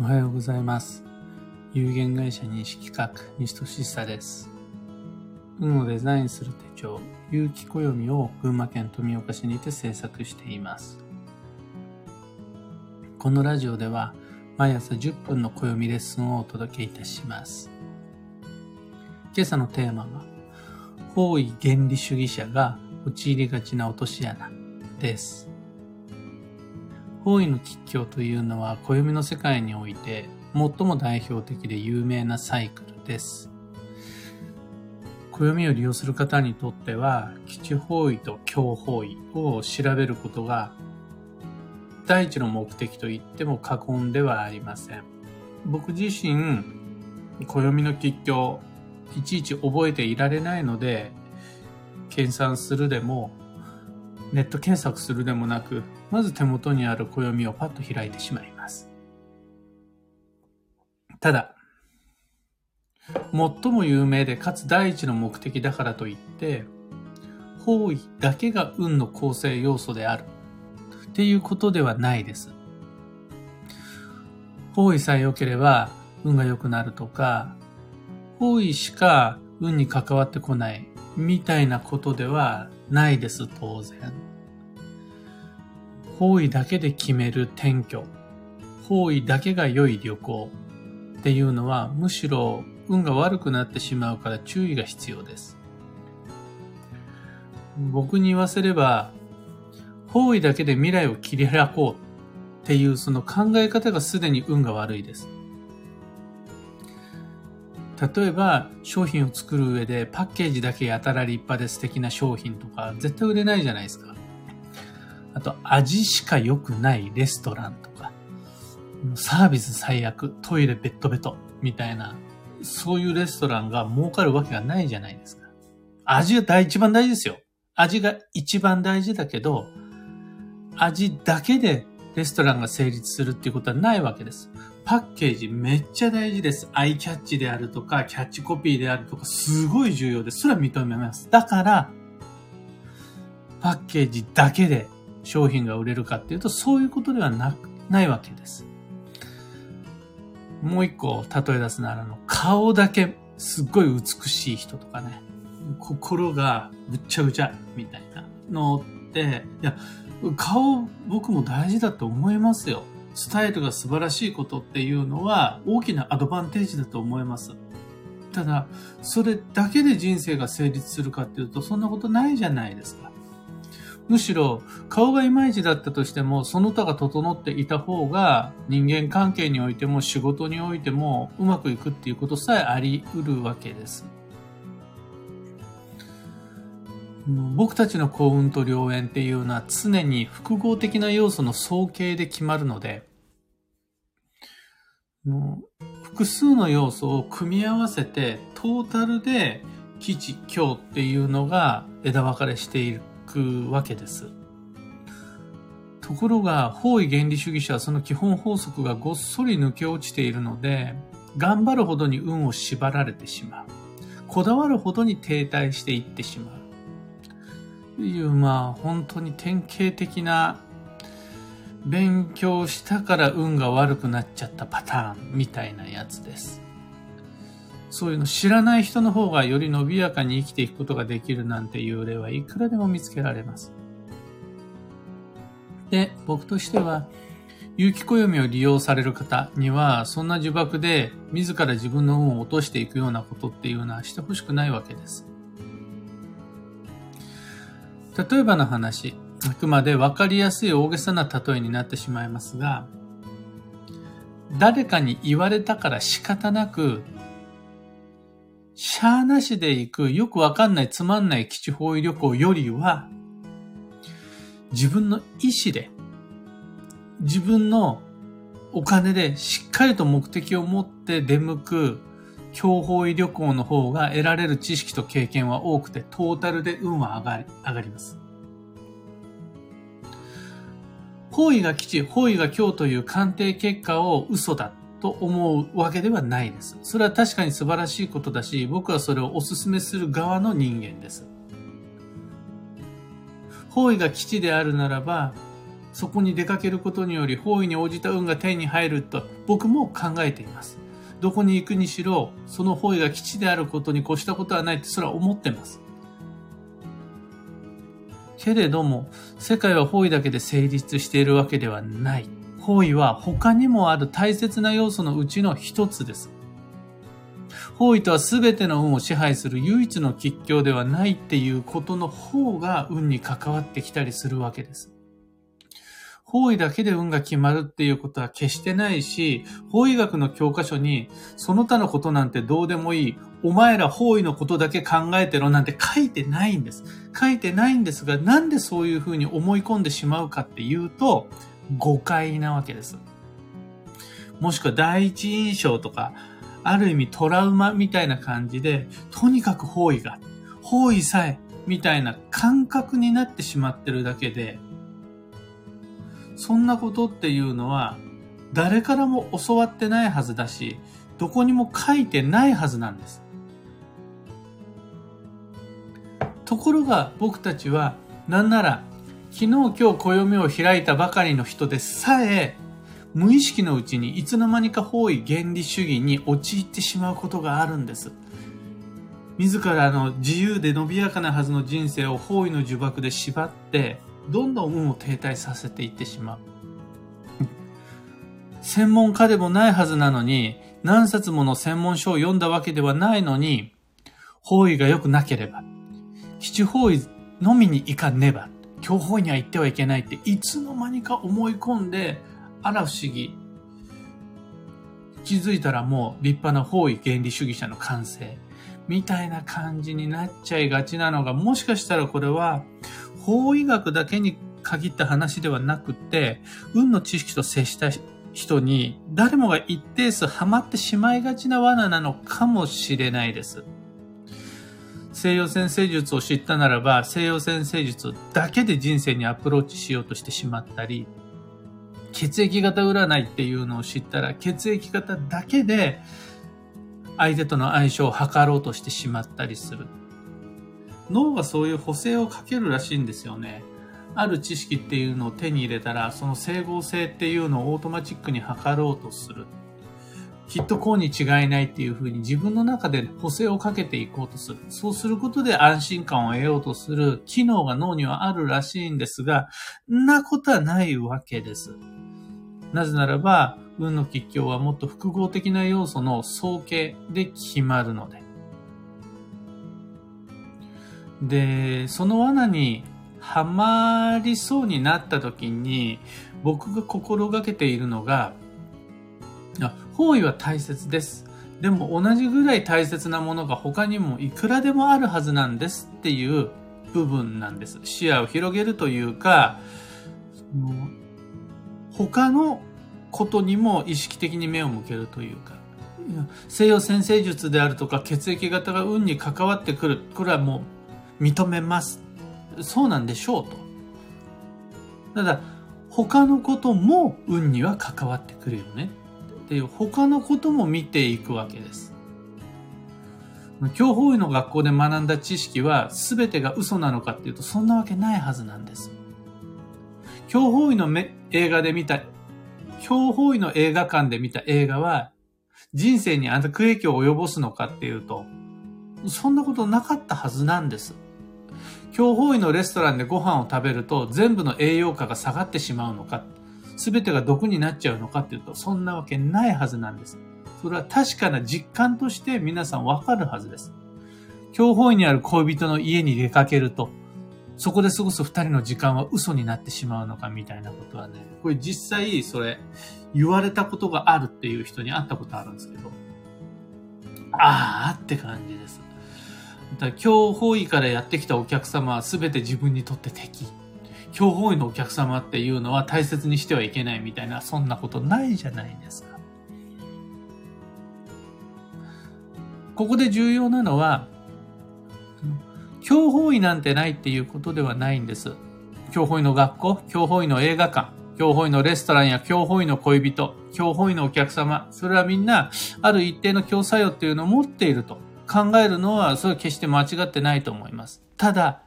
おはようございます。有限会社認識企画、西俊久です。運をデザインする手帳、有機暦を群馬県富岡市にて制作しています。このラジオでは、毎朝10分の暦レッスンをお届けいたします。今朝のテーマは、方位原理主義者が陥りがちな落とし穴です。方位の吉凶というのは暦の世界において最も代表的で有名なサイクルです。暦を利用する方にとっては、基地方位と強方位を調べることが第一の目的と言っても過言ではありません。僕自身、暦の吉凶、いちいち覚えていられないので、計算するでも、ネット検索するでもなく、まず手元にある暦をパッと開いてしまいます。ただ、最も有名でかつ第一の目的だからといって、方位だけが運の構成要素であるっていうことではないです。方位さえ良ければ運が良くなるとか、方位しか運に関わってこないみたいなことではないです、当然。方位だけで決める転居、方位だけが良い旅行っていうのはむしろ運が悪くなってしまうから注意が必要です。僕に言わせれば、方位だけで未来を切り開こうっていうその考え方がすでに運が悪いです。例えば商品を作る上でパッケージだけやたら立派で素敵な商品とか絶対売れないじゃないですか。あと味しか良くないレストランとか、サービス最悪、トイレベッドベトみたいな、そういうレストランが儲かるわけがないじゃないですか。味が第一番大事ですよ。味が一番大事だけど、味だけでレストランが成立するっていうことはないわけです。パッケージめっちゃ大事です。アイキャッチであるとか、キャッチコピーであるとか、すごい重要です。それは認めます。だから、パッケージだけで商品が売れるかっていうと、そういうことではなないわけです。もう一個例え出すならの、顔だけすっごい美しい人とかね、心がぐっちゃぐちゃみたいなのって、いや、顔僕も大事だと思いますよ。スタイルが素晴らしいことっていうのは大きなアドバンテージだと思います。ただ、それだけで人生が成立するかっていうと、そんなことないじゃないですか。むしろ、顔がいまいちだったとしても、その他が整っていた方が、人間関係においても仕事においてもうまくいくっていうことさえあり得るわけです。僕たちの幸運と良縁っていうのは常に複合的な要素の総計で決まるので、複数の要素を組み合わせてトータルで基地、強っていうのが枝分かれしているくわけです。ところが、方位原理主義者はその基本法則がごっそり抜け落ちているので、頑張るほどに運を縛られてしまう。こだわるほどに停滞していってしまう。という、まあ、本当に典型的な、勉強したから運が悪くなっちゃったパターンみたいなやつです。そういうの知らない人の方がより伸びやかに生きていくことができるなんていう例はいくらでも見つけられます。で、僕としては、有機暦を利用される方には、そんな呪縛で自ら自分の運を落としていくようなことっていうのはしてほしくないわけです。例えばの話、あくまで分かりやすい大げさな例えになってしまいますが、誰かに言われたから仕方なく、しゃーなしで行くよくわかんないつまんない基地方位旅行よりは、自分の意思で、自分のお金でしっかりと目的を持って出向く強方位旅行の方が得られる知識と経験は多くて、トータルで運は上がり上がります。方位が基地、方位が強という鑑定結果を嘘だと思うわけではないです。それは確かに素晴らしいことだし、僕はそれをお勧めする側の人間です。方位が基地であるならば、そこに出かけることにより方位に応じた運が手に入ると僕も考えています。どこに行くにしろ、その方位が基地であることに越したことはないってそれは思ってます。けれども、世界は方位だけで成立しているわけではない。方位は他にもある大切な要素のうちの一つです。方位とは全ての運を支配する唯一の吉凶ではないっていうことの方が運に関わってきたりするわけです。方位だけで運が決まるっていうことは決してないし、方位学の教科書に、その他のことなんてどうでもいい、お前ら方位のことだけ考えてろなんて書いてないんです。書いてないんですが、なんでそういうふうに思い込んでしまうかっていうと、誤解なわけです。もしくは第一印象とか、ある意味トラウマみたいな感じで、とにかく方位が、方位さえ、みたいな感覚になってしまってるだけで、そんなことっていうのは誰からも教わってないはずだし、どこにも書いてないはずなんです。ところが僕たちは、なんなら、昨日今日暦を開いたばかりの人でさえ、無意識のうちにいつの間にか方位原理主義に陥ってしまうことがあるんです。自らの自由で伸びやかなはずの人生を方位の呪縛で縛って、どんどん運を停滞させていってしまう。専門家でもないはずなのに、何冊もの専門書を読んだわけではないのに、方位が良くなければ、基地方位のみに行かねば、強方位には行ってはいけないって、いつの間にか思い込んで、あら不思議。気づいたらもう立派な方位原理主義者の完成。みたいな感じになっちゃいがちなのが、もしかしたらこれは、法医学だけに限った話ではなくて、運の知識と接した人に誰もが一定数ハマってしまいがちな罠なのかもしれないです。西洋先生術を知ったならば、西洋先生術だけで人生にアプローチしようとしてしまったり、血液型占いっていうのを知ったら、血液型だけで相手との相性を測ろうとしてしまったりする。脳がそういう補正をかけるらしいんですよね。ある知識っていうのを手に入れたら、その整合性っていうのをオートマチックに測ろうとする。きっとこうに違いないっていうふうに自分の中で補正をかけていこうとする。そうすることで安心感を得ようとする機能が脳にはあるらしいんですが、んなことはないわけです。なぜならば、運の吉凶はもっと複合的な要素の総計で決まるので。で、その罠にはまりそうになった時に、僕が心がけているのが、方位は大切です。でも同じぐらい大切なものが他にもいくらでもあるはずなんですっていう部分なんです。視野を広げるというか、他のことにも意識的に目を向けるというか、西洋先生術であるとか血液型が運に関わってくる。これはもう認めます。そうなんでしょうと。ただ、他のことも運には関わってくるよね。っていう他のことも見ていくわけです。教法医の学校で学んだ知識は全てが嘘なのかっていうとそんなわけないはずなんです。教法医の映画で見た、教法医の映画館で見た映画は人生に悪影響を及ぼすのかっていうと、そんなことなかったはずなんです。教法医のレストランでご飯を食べると全部の栄養価が下がってしまうのか、全てが毒になっちゃうのかっていうと、そんなわけないはずなんです。それは確かな実感として皆さんわかるはずです。教法医にある恋人の家に出かけると、そこで過ごす二人の時間は嘘になってしまうのかみたいなことはね、これ実際それ言われたことがあるっていう人に会ったことあるんですけど、ああって感じです。だ今日方位からやってきたお客様は全て自分にとって敵。今日方位のお客様っていうのは大切にしてはいけないみたいな、そんなことないじゃないですか。ここで重要なのは、教法医なんてないっていうことではないんです。教法医の学校、教法医の映画館、教法医のレストランや教法医の恋人、教法医のお客様、それはみんなある一定の共作用っていうのを持っていると。考えるのは、それは決して間違ってないと思います。ただ、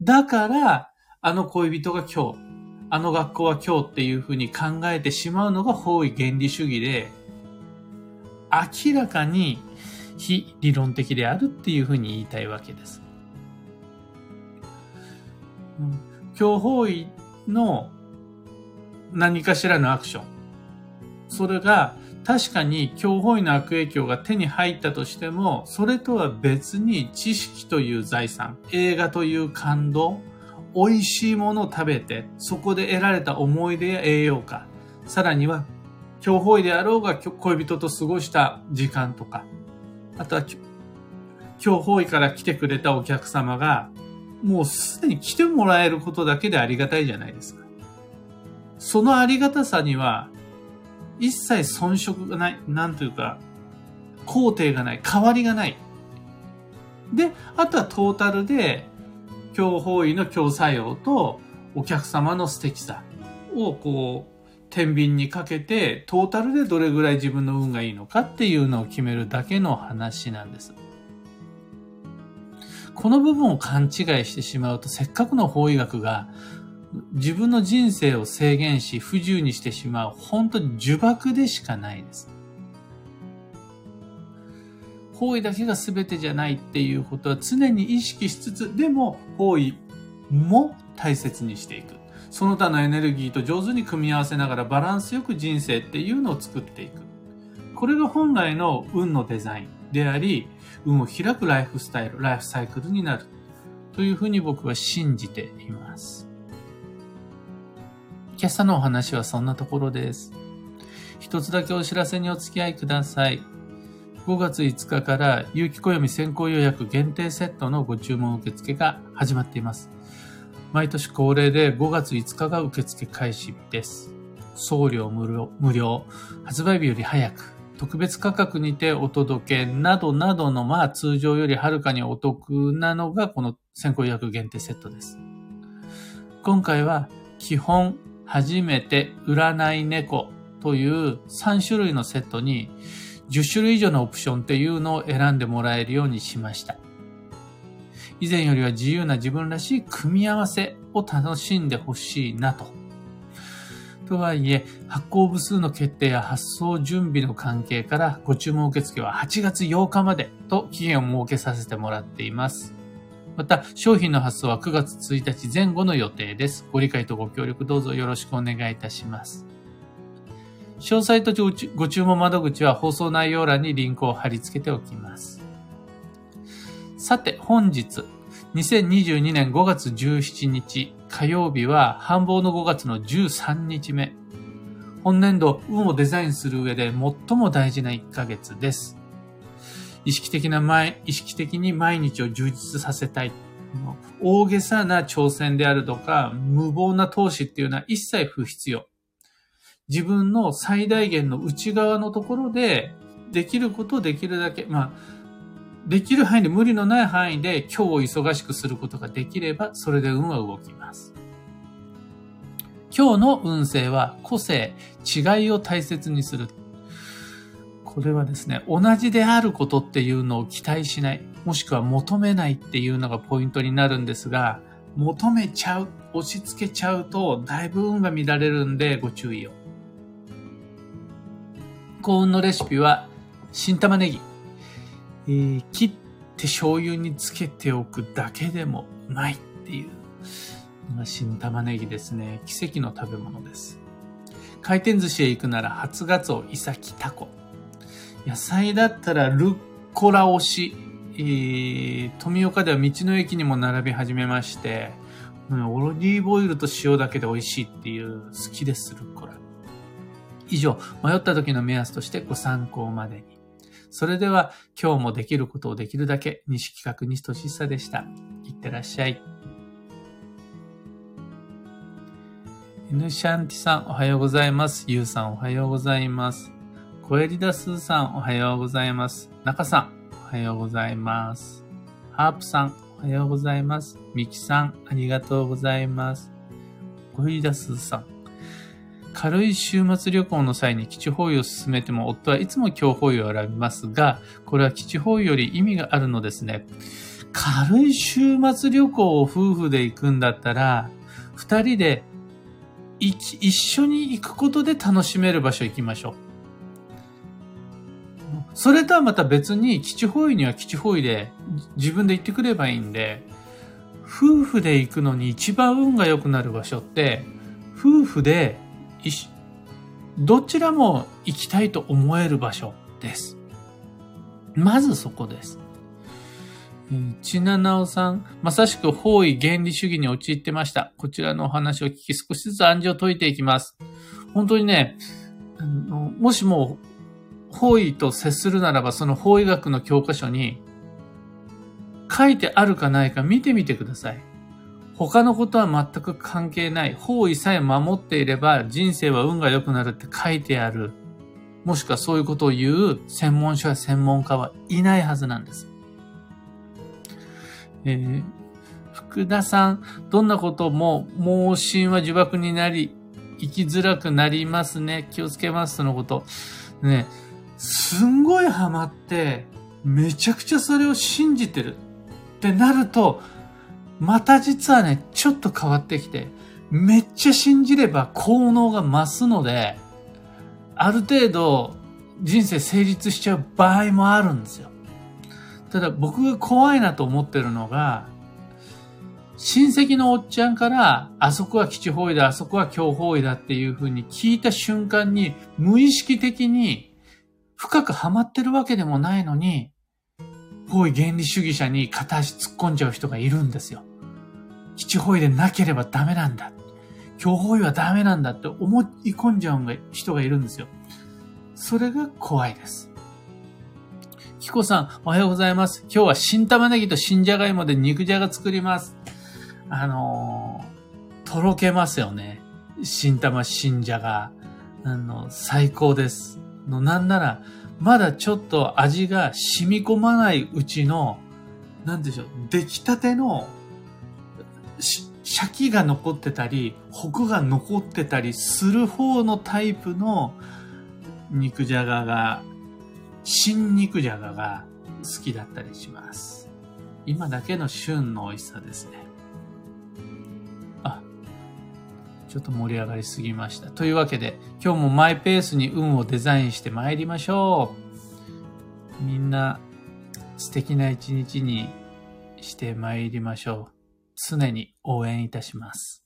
だから、あの恋人が今日、あの学校は今日っていうふうに考えてしまうのが方位原理主義で、明らかに非理論的であるっていうふうに言いたいわけです。今日方位の何かしらのアクション。それが確かに強法医の悪影響が手に入ったとしても、それとは別に知識という財産、映画という感動、美味しいものを食べて、そこで得られた思い出や栄養価、さらには、強法医であろうが恋人と過ごした時間とか、あとは、強法医から来てくれたお客様が、もうすでに来てもらえることだけでありがたいじゃないですか。そのありがたさには、一切遜色がない、なんというか、工程がない、変わりがない。で、あとはトータルで、強方位の強作用とお客様の素敵さをこう、天秤にかけて、トータルでどれぐらい自分の運がいいのかっていうのを決めるだけの話なんです。この部分を勘違いしてしまうと、せっかくの法医学が自分の人生を制限し不自由にしてしまう本当に呪縛でしかないです。方位だけが全てじゃないっていうことは常に意識しつつ、でも方位も大切にしていく。その他のエネルギーと上手に組み合わせながらバランスよく人生っていうのを作っていく。これが本来の運のデザインであり、運を開くライフスタイル、ライフサイクルになる。というふうに僕は信じています。今朝のお話はそんなところです。一つだけお知らせにお付き合いください。5月5日から有機暦先行予約限定セットのご注文受付が始まっています。毎年恒例で5月5日が受付開始です。送料無料、無料発売日より早く、特別価格にてお届けなどなどの、まあ通常よりはるかにお得なのがこの先行予約限定セットです。今回は基本初めて占い猫という3種類のセットに10種類以上のオプションっていうのを選んでもらえるようにしました。以前よりは自由な自分らしい組み合わせを楽しんでほしいなと。とはいえ、発行部数の決定や発送準備の関係からご注文受付は8月8日までと期限を設けさせてもらっています。また、商品の発送は9月1日前後の予定です。ご理解とご協力どうぞよろしくお願いいたします。詳細とご注文窓口は放送内容欄にリンクを貼り付けておきます。さて、本日、2022年5月17日火曜日は繁忙の5月の13日目。本年度、運をデザインする上で最も大事な1ヶ月です。意識的な前、意識的に毎日を充実させたい。大げさな挑戦であるとか、無謀な投資っていうのは一切不必要。自分の最大限の内側のところで、できることをできるだけ、まあ、できる範囲で無理のない範囲で今日を忙しくすることができれば、それで運は動きます。今日の運勢は個性、違いを大切にする。これはですね、同じであることっていうのを期待しない、もしくは求めないっていうのがポイントになるんですが、求めちゃう、押し付けちゃうと、だいぶ運が乱れるんでご注意を。幸運のレシピは、新玉ねぎ。えー、切って醤油につけておくだけでもうまいっていうのが新玉ねぎですね。奇跡の食べ物です。回転寿司へ行くなら初ガツオ、イサキ、タコ。野菜だったらルッコラ推し。えー、富岡では道の駅にも並び始めまして、オリーブオイルと塩だけで美味しいっていう好きです、ルッコラ。以上、迷った時の目安としてご参考までに。それでは今日もできることをできるだけ西企画西俊久でした。いってらっしゃい。N シャンティさんおはようございます。ゆうさんおはようございます。コエリダスーさんおはようございます。中さんおはようございます。ハープさんおはようございます。ミキさんありがとうございます。コエリダスーさん軽い週末旅行の際に基地方位を進めても夫はいつも強方位を選びますが、これは基地方位より意味があるのですね。軽い週末旅行を夫婦で行くんだったら、二人で一緒に行くことで楽しめる場所行きましょう。それとはまた別に、基地方位には基地方位で自分で行ってくればいいんで、夫婦で行くのに一番運が良くなる場所って、夫婦で医師どちらも行きたいと思える場所です。まずそこです。ちななおさん、まさしく方位原理主義に陥ってました。こちらのお話を聞き少しずつ暗示を解いていきます。本当にね、もしも方位と接するならば、その方位学の教科書に書いてあるかないか見てみてください。他のことは全く関係ない。方位さえ守っていれば人生は運が良くなるって書いてある。もしくはそういうことを言う専門書や専門家はいないはずなんです。えー、福田さん、どんなことも盲信は呪縛になり、生きづらくなりますね。気をつけますとのこと。ね、すんごいハマって、めちゃくちゃそれを信じてるってなると、また実はね、ちょっと変わってきて、めっちゃ信じれば効能が増すので、ある程度人生成立しちゃう場合もあるんですよ。ただ僕が怖いなと思ってるのが、親戚のおっちゃんから、あそこは基地方位だ、あそこは強方位だっていう風に聞いた瞬間に、無意識的に深くハマってるわけでもないのに、方位原理主義者に片足突っ込んじゃう人がいるんですよ。基地方位でなければダメなんだ。強方位はダメなんだって思い込んじゃう人がいるんですよ。それが怖いです。キコさん、おはようございます。今日は新玉ねぎと新じゃがいもで肉じゃが作ります。あのー、とろけますよね。新玉、新じゃが。あの、最高です。の、なんなら、まだちょっと味が染み込まないうちの、なんでしょう、出来たての、シャキが残ってたり、ホクが残ってたりする方のタイプの肉じゃがが、新肉じゃがが好きだったりします。今だけの旬の美味しさですね。ちょっと盛り上がりすぎました。というわけで、今日もマイペースに運をデザインして参りましょう。みんな素敵な一日にして参りましょう。常に応援いたします。